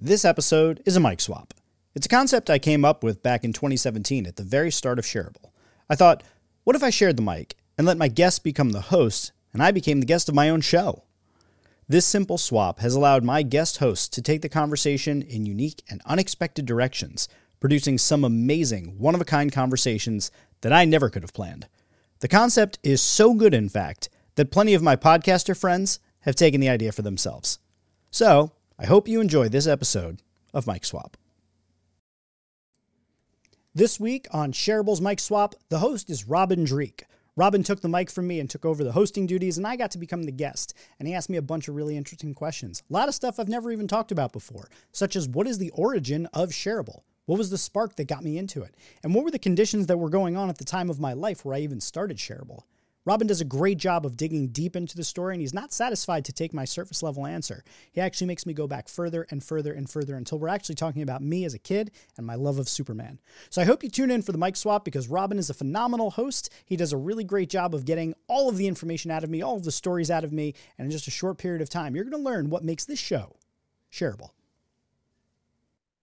This episode is a mic swap. It's a concept I came up with back in 2017 at the very start of Shareable. I thought, what if I shared the mic and let my guest become the host and I became the guest of my own show? This simple swap has allowed my guest hosts to take the conversation in unique and unexpected directions, producing some amazing, one of a kind conversations that I never could have planned. The concept is so good, in fact, that plenty of my podcaster friends have taken the idea for themselves. So, I hope you enjoy this episode of Mic Swap. This week on Shareable's Mic Swap, the host is Robin Dreeke. Robin took the mic from me and took over the hosting duties, and I got to become the guest. And he asked me a bunch of really interesting questions. A lot of stuff I've never even talked about before, such as what is the origin of Shareable? What was the spark that got me into it? And what were the conditions that were going on at the time of my life where I even started Shareable? Robin does a great job of digging deep into the story, and he's not satisfied to take my surface level answer. He actually makes me go back further and further and further until we're actually talking about me as a kid and my love of Superman. So I hope you tune in for the mic swap because Robin is a phenomenal host. He does a really great job of getting all of the information out of me, all of the stories out of me, and in just a short period of time, you're going to learn what makes this show shareable.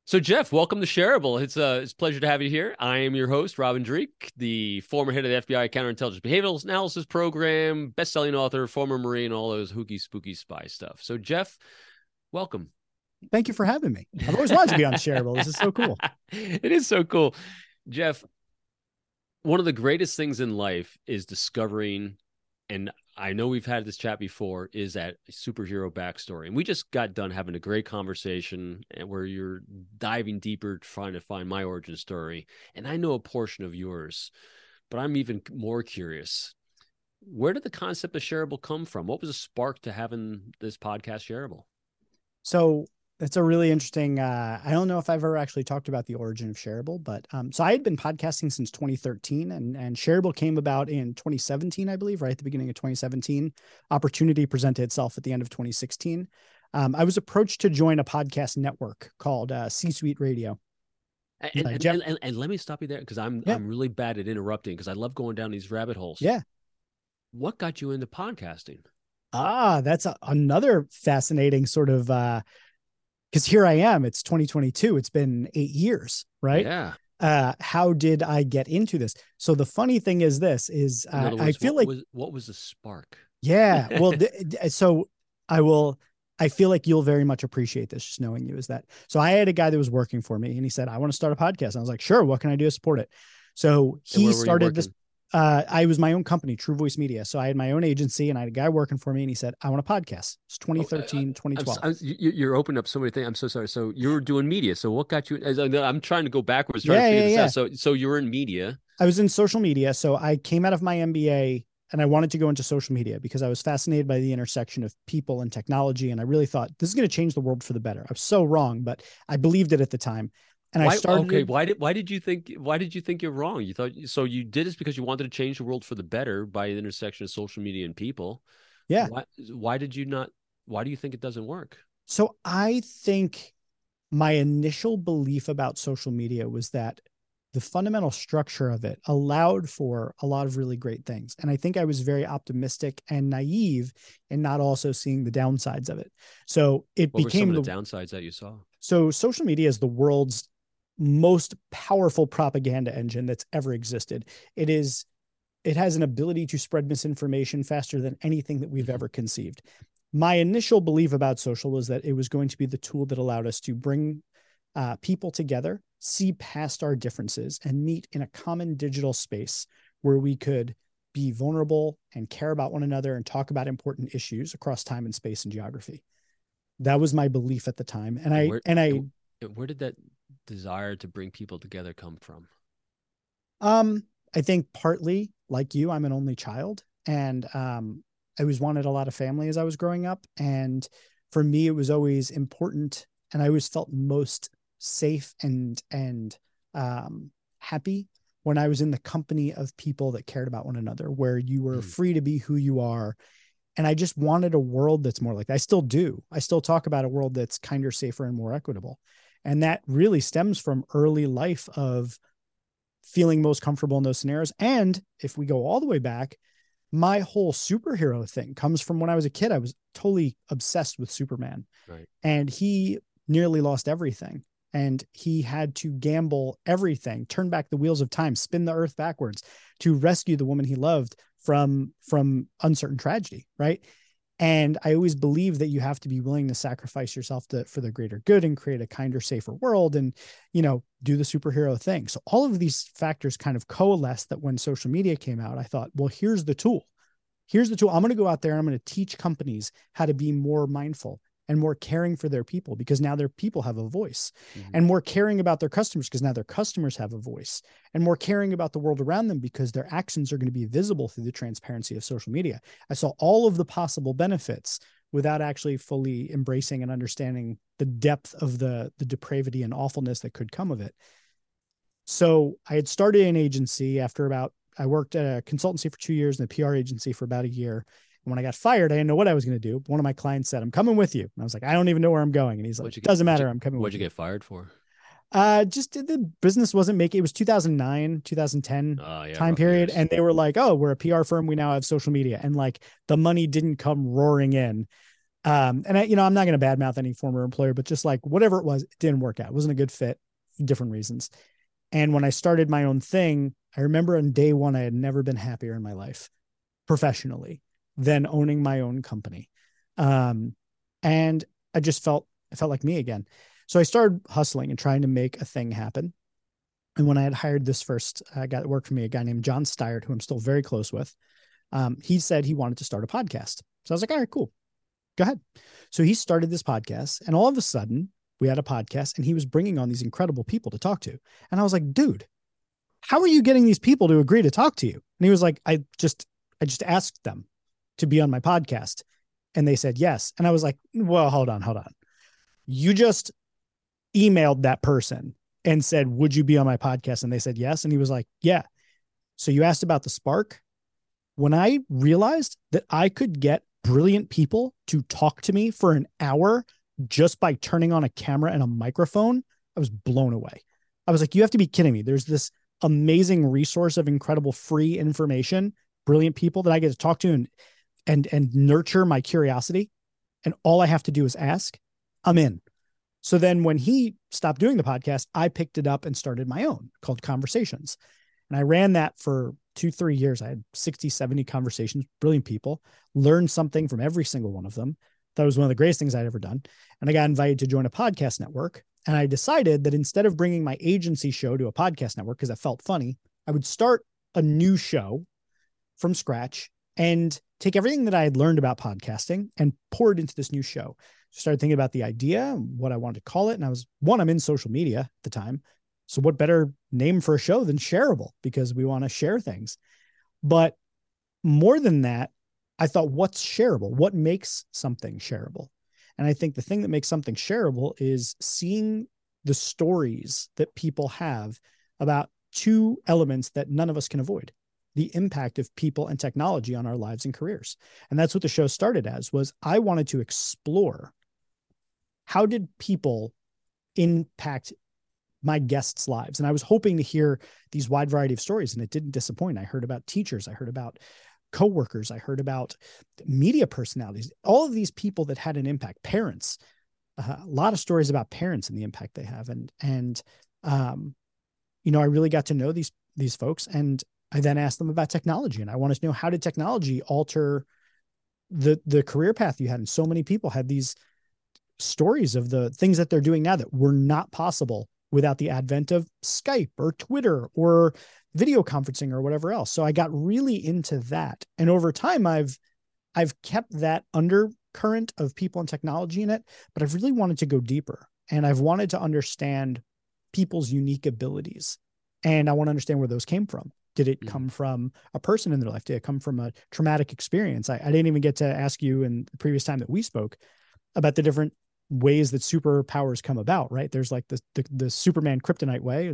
So, Jeff, welcome to Shareable. It's a, it's a pleasure to have you here. I am your host, Robin Dreeke, the former head of the FBI Counterintelligence Behavioral Analysis Program, best-selling author, former Marine, all those hooky, spooky spy stuff. So, Jeff, welcome. Thank you for having me. I've always wanted to be on Shareable. This is so cool. it is so cool. Jeff, one of the greatest things in life is discovering and I know we've had this chat before, is that superhero backstory. And we just got done having a great conversation and where you're diving deeper, trying to find my origin story. And I know a portion of yours, but I'm even more curious. Where did the concept of shareable come from? What was the spark to having this podcast shareable? So it's a really interesting. Uh, I don't know if I've ever actually talked about the origin of Shareable, but um, so I had been podcasting since 2013, and and Shareable came about in 2017, I believe, right at the beginning of 2017. Opportunity presented itself at the end of 2016. Um, I was approached to join a podcast network called uh, C Suite Radio. And, and, and, and, let me stop you there because I'm yeah. I'm really bad at interrupting because I love going down these rabbit holes. Yeah. What got you into podcasting? Ah, that's a, another fascinating sort of uh, because here I am. It's 2022. It's been eight years, right? Yeah. Uh, how did I get into this? So the funny thing is, this is uh, words, I feel what like was, what was the spark? Yeah. Well, th- so I will. I feel like you'll very much appreciate this, just knowing you. Is that so? I had a guy that was working for me, and he said, "I want to start a podcast." And I was like, "Sure. What can I do to support it?" So he started this uh, I was my own company, True Voice Media. So I had my own agency and I had a guy working for me and he said, I want a podcast. It's 2013, 2012. I'm, I'm, you're opening up so many things. I'm so sorry. So you were doing media. So what got you? I'm trying to go backwards, trying yeah, to figure yeah, this yeah. out. So, so you were in media. I was in social media. So I came out of my MBA and I wanted to go into social media because I was fascinated by the intersection of people and technology. And I really thought this is going to change the world for the better. I was so wrong, but I believed it at the time. And why, I started. Okay, why did why did you think why did you think you're wrong? You thought so you did this because you wanted to change the world for the better by the intersection of social media and people. Yeah. Why, why did you not? Why do you think it doesn't work? So I think my initial belief about social media was that the fundamental structure of it allowed for a lot of really great things. And I think I was very optimistic and naive in not also seeing the downsides of it. So it what became the, the downsides that you saw. So social media is the world's most powerful propaganda engine that's ever existed. It is it has an ability to spread misinformation faster than anything that we've mm-hmm. ever conceived. My initial belief about social was that it was going to be the tool that allowed us to bring uh, people together, see past our differences, and meet in a common digital space where we could be vulnerable and care about one another and talk about important issues across time and space and geography. That was my belief at the time, and, and I where, and I. Where did that desire to bring people together come from? Um, I think partly like you, I'm an only child, and um, I always wanted a lot of family as I was growing up, and for me, it was always important, and I always felt most safe and and um, happy when I was in the company of people that cared about one another, where you were mm. free to be who you are. And I just wanted a world that's more like that. I still do. I still talk about a world that's kinder, safer, and more equitable. And that really stems from early life of feeling most comfortable in those scenarios. And if we go all the way back, my whole superhero thing comes from when I was a kid. I was totally obsessed with Superman. Right. And he nearly lost everything and he had to gamble everything turn back the wheels of time spin the earth backwards to rescue the woman he loved from from uncertain tragedy right and i always believe that you have to be willing to sacrifice yourself to, for the greater good and create a kinder safer world and you know do the superhero thing. So all of these factors kind of coalesced that when social media came out i thought well here's the tool. Here's the tool. I'm going to go out there and i'm going to teach companies how to be more mindful and more caring for their people because now their people have a voice mm-hmm. and more caring about their customers because now their customers have a voice and more caring about the world around them because their actions are going to be visible through the transparency of social media i saw all of the possible benefits without actually fully embracing and understanding the depth of the the depravity and awfulness that could come of it so i had started an agency after about i worked at a consultancy for two years and a pr agency for about a year when I got fired, I didn't know what I was going to do. One of my clients said, I'm coming with you. And I was like, I don't even know where I'm going. And he's like, doesn't matter. You, I'm coming What'd you get fired for? Uh, just the business wasn't making, it was 2009, 2010 uh, yeah, time period. Years. And they were like, oh, we're a PR firm. We now have social media. And like the money didn't come roaring in. Um, and I, you know, I'm not going to badmouth any former employer, but just like whatever it was, it didn't work out. It wasn't a good fit for different reasons. And when I started my own thing, I remember on day one, I had never been happier in my life professionally than owning my own company. Um, and I just felt I felt like me again. So I started hustling and trying to make a thing happen. And when I had hired this first uh, guy that worked for me, a guy named John Steyert, who I'm still very close with, um, he said he wanted to start a podcast. So I was like, all right, cool. Go ahead. So he started this podcast, and all of a sudden, we had a podcast, and he was bringing on these incredible people to talk to. And I was like, dude, how are you getting these people to agree to talk to you? And he was like, I just, I just asked them to be on my podcast? And they said yes. And I was like, well, hold on, hold on. You just emailed that person and said, would you be on my podcast? And they said yes. And he was like, yeah. So you asked about the spark. When I realized that I could get brilliant people to talk to me for an hour just by turning on a camera and a microphone, I was blown away. I was like, you have to be kidding me. There's this amazing resource of incredible free information, brilliant people that I get to talk to and and and nurture my curiosity and all I have to do is ask, I'm in. So then when he stopped doing the podcast, I picked it up and started my own called Conversations. And I ran that for two, three years. I had 60, 70 conversations, brilliant people, learned something from every single one of them. That was one of the greatest things I'd ever done. And I got invited to join a podcast network. And I decided that instead of bringing my agency show to a podcast network, because it felt funny, I would start a new show from scratch and take everything that I had learned about podcasting and pour it into this new show. Started thinking about the idea, what I wanted to call it. And I was one, I'm in social media at the time. So what better name for a show than shareable because we want to share things. But more than that, I thought, what's shareable? What makes something shareable? And I think the thing that makes something shareable is seeing the stories that people have about two elements that none of us can avoid the impact of people and technology on our lives and careers. And that's what the show started as was I wanted to explore how did people impact my guests' lives. And I was hoping to hear these wide variety of stories and it didn't disappoint. I heard about teachers, I heard about coworkers, I heard about media personalities, all of these people that had an impact, parents, uh, a lot of stories about parents and the impact they have. And, and, um, you know, I really got to know these, these folks and I then asked them about technology and I wanted to know how did technology alter the the career path you had. And so many people had these stories of the things that they're doing now that were not possible without the advent of Skype or Twitter or video conferencing or whatever else. So I got really into that. And over time I've I've kept that undercurrent of people and technology in it, but I've really wanted to go deeper and I've wanted to understand people's unique abilities. And I want to understand where those came from. Did it mm-hmm. come from a person in their life? Did it come from a traumatic experience? I, I didn't even get to ask you in the previous time that we spoke about the different ways that superpowers come about right there's like the, the, the superman kryptonite way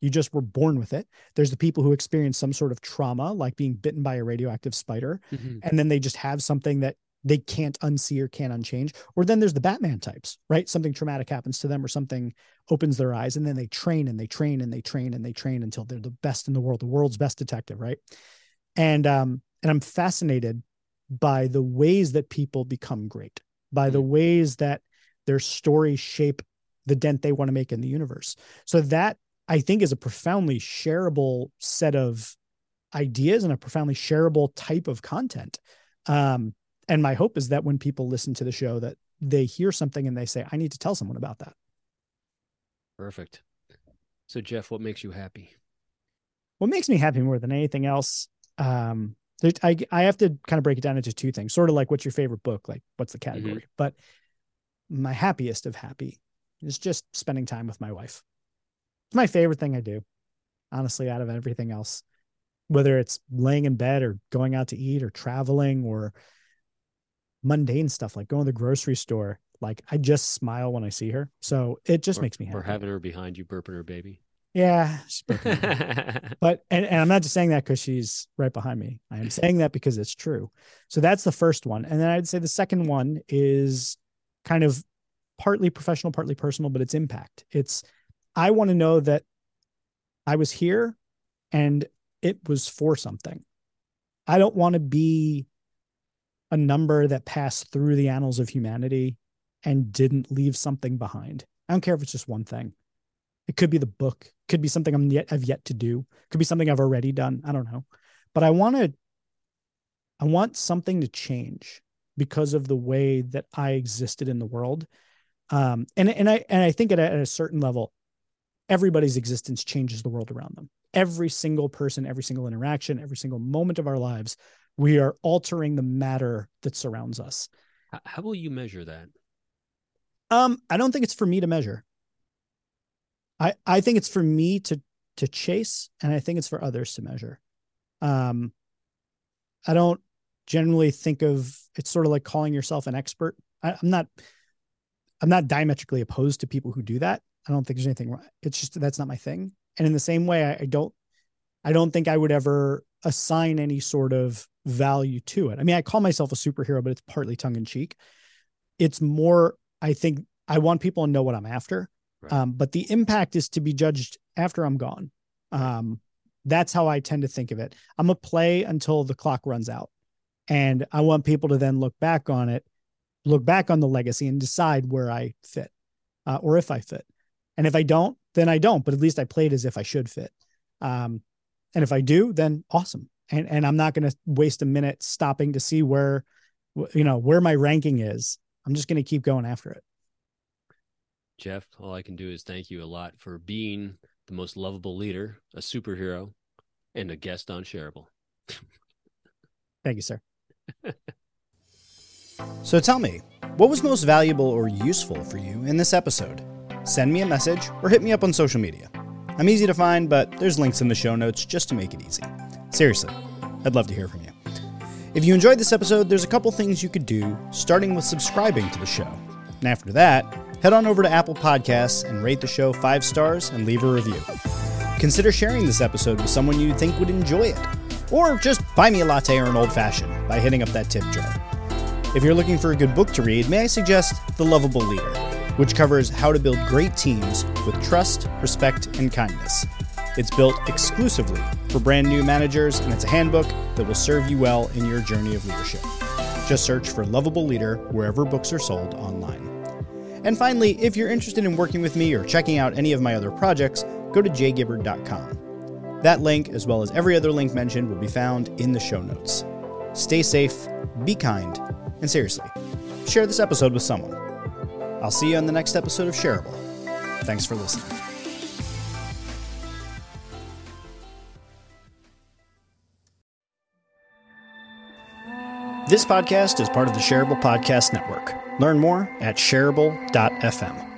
you just were born with it there's the people who experience some sort of trauma like being bitten by a radioactive spider mm-hmm. and then they just have something that they can't unsee or can't unchange. Or then there's the Batman types, right? Something traumatic happens to them or something opens their eyes and then they train and they train and they train and they train until they're the best in the world, the world's best detective, right? And um and I'm fascinated by the ways that people become great, by the mm. ways that their stories shape the dent they want to make in the universe. So that I think is a profoundly shareable set of ideas and a profoundly shareable type of content. Um, and my hope is that when people listen to the show that they hear something and they say, I need to tell someone about that. Perfect. So Jeff, what makes you happy? What makes me happy more than anything else, um, I I have to kind of break it down into two things. Sort of like what's your favorite book? Like what's the mm-hmm. category? Mm-hmm. But my happiest of happy is just spending time with my wife. It's my favorite thing I do, honestly, out of everything else. Whether it's laying in bed or going out to eat or traveling or mundane stuff like going to the grocery store, like I just smile when I see her. So it just or, makes me happy. Or having her behind you burping her baby. Yeah, but and, and I'm not just saying that because she's right behind me. I am saying that because it's true. So that's the first one, and then I'd say the second one is kind of partly professional, partly personal, but it's impact. It's I want to know that I was here and it was for something. I don't want to be a number that passed through the annals of humanity and didn't leave something behind. I don't care if it's just one thing. It could be the book, could be something I'm yet I've yet to do, could be something I've already done. I don't know. But I want to I want something to change because of the way that I existed in the world. Um, and and I and I think at a, at a certain level, everybody's existence changes the world around them. Every single person, every single interaction, every single moment of our lives, we are altering the matter that surrounds us. How will you measure that? Um, I don't think it's for me to measure. I I think it's for me to to chase, and I think it's for others to measure. Um, I don't generally think of it's sort of like calling yourself an expert. I, I'm not. I'm not diametrically opposed to people who do that. I don't think there's anything wrong. It's just that's not my thing. And in the same way, I, I don't. I don't think I would ever assign any sort of value to it. I mean, I call myself a superhero, but it's partly tongue in cheek. It's more, I think I want people to know what I'm after. Right. Um, but the impact is to be judged after I'm gone. Um, that's how I tend to think of it. I'm a play until the clock runs out. And I want people to then look back on it, look back on the legacy and decide where I fit uh, or if I fit. And if I don't, then I don't, but at least I played as if I should fit. Um, and if I do, then awesome. And, and I'm not going to waste a minute stopping to see where, you know, where my ranking is. I'm just going to keep going after it. Jeff, all I can do is thank you a lot for being the most lovable leader, a superhero, and a guest on Shareable. Thank you, sir. so tell me, what was most valuable or useful for you in this episode? Send me a message or hit me up on social media. I'm easy to find, but there's links in the show notes just to make it easy. Seriously, I'd love to hear from you. If you enjoyed this episode, there's a couple things you could do, starting with subscribing to the show. And after that, head on over to Apple Podcasts and rate the show five stars and leave a review. Consider sharing this episode with someone you think would enjoy it. Or just buy me a latte or an old fashioned by hitting up that tip jar. If you're looking for a good book to read, may I suggest The Lovable Leader, which covers how to build great teams with trust, respect, and kindness. It's built exclusively for brand new managers, and it's a handbook that will serve you well in your journey of leadership. Just search for Lovable Leader wherever books are sold online. And finally, if you're interested in working with me or checking out any of my other projects, go to jgibbard.com. That link, as well as every other link mentioned, will be found in the show notes. Stay safe, be kind, and seriously, share this episode with someone. I'll see you on the next episode of Shareable. Thanks for listening. This podcast is part of the Shareable Podcast Network. Learn more at shareable.fm.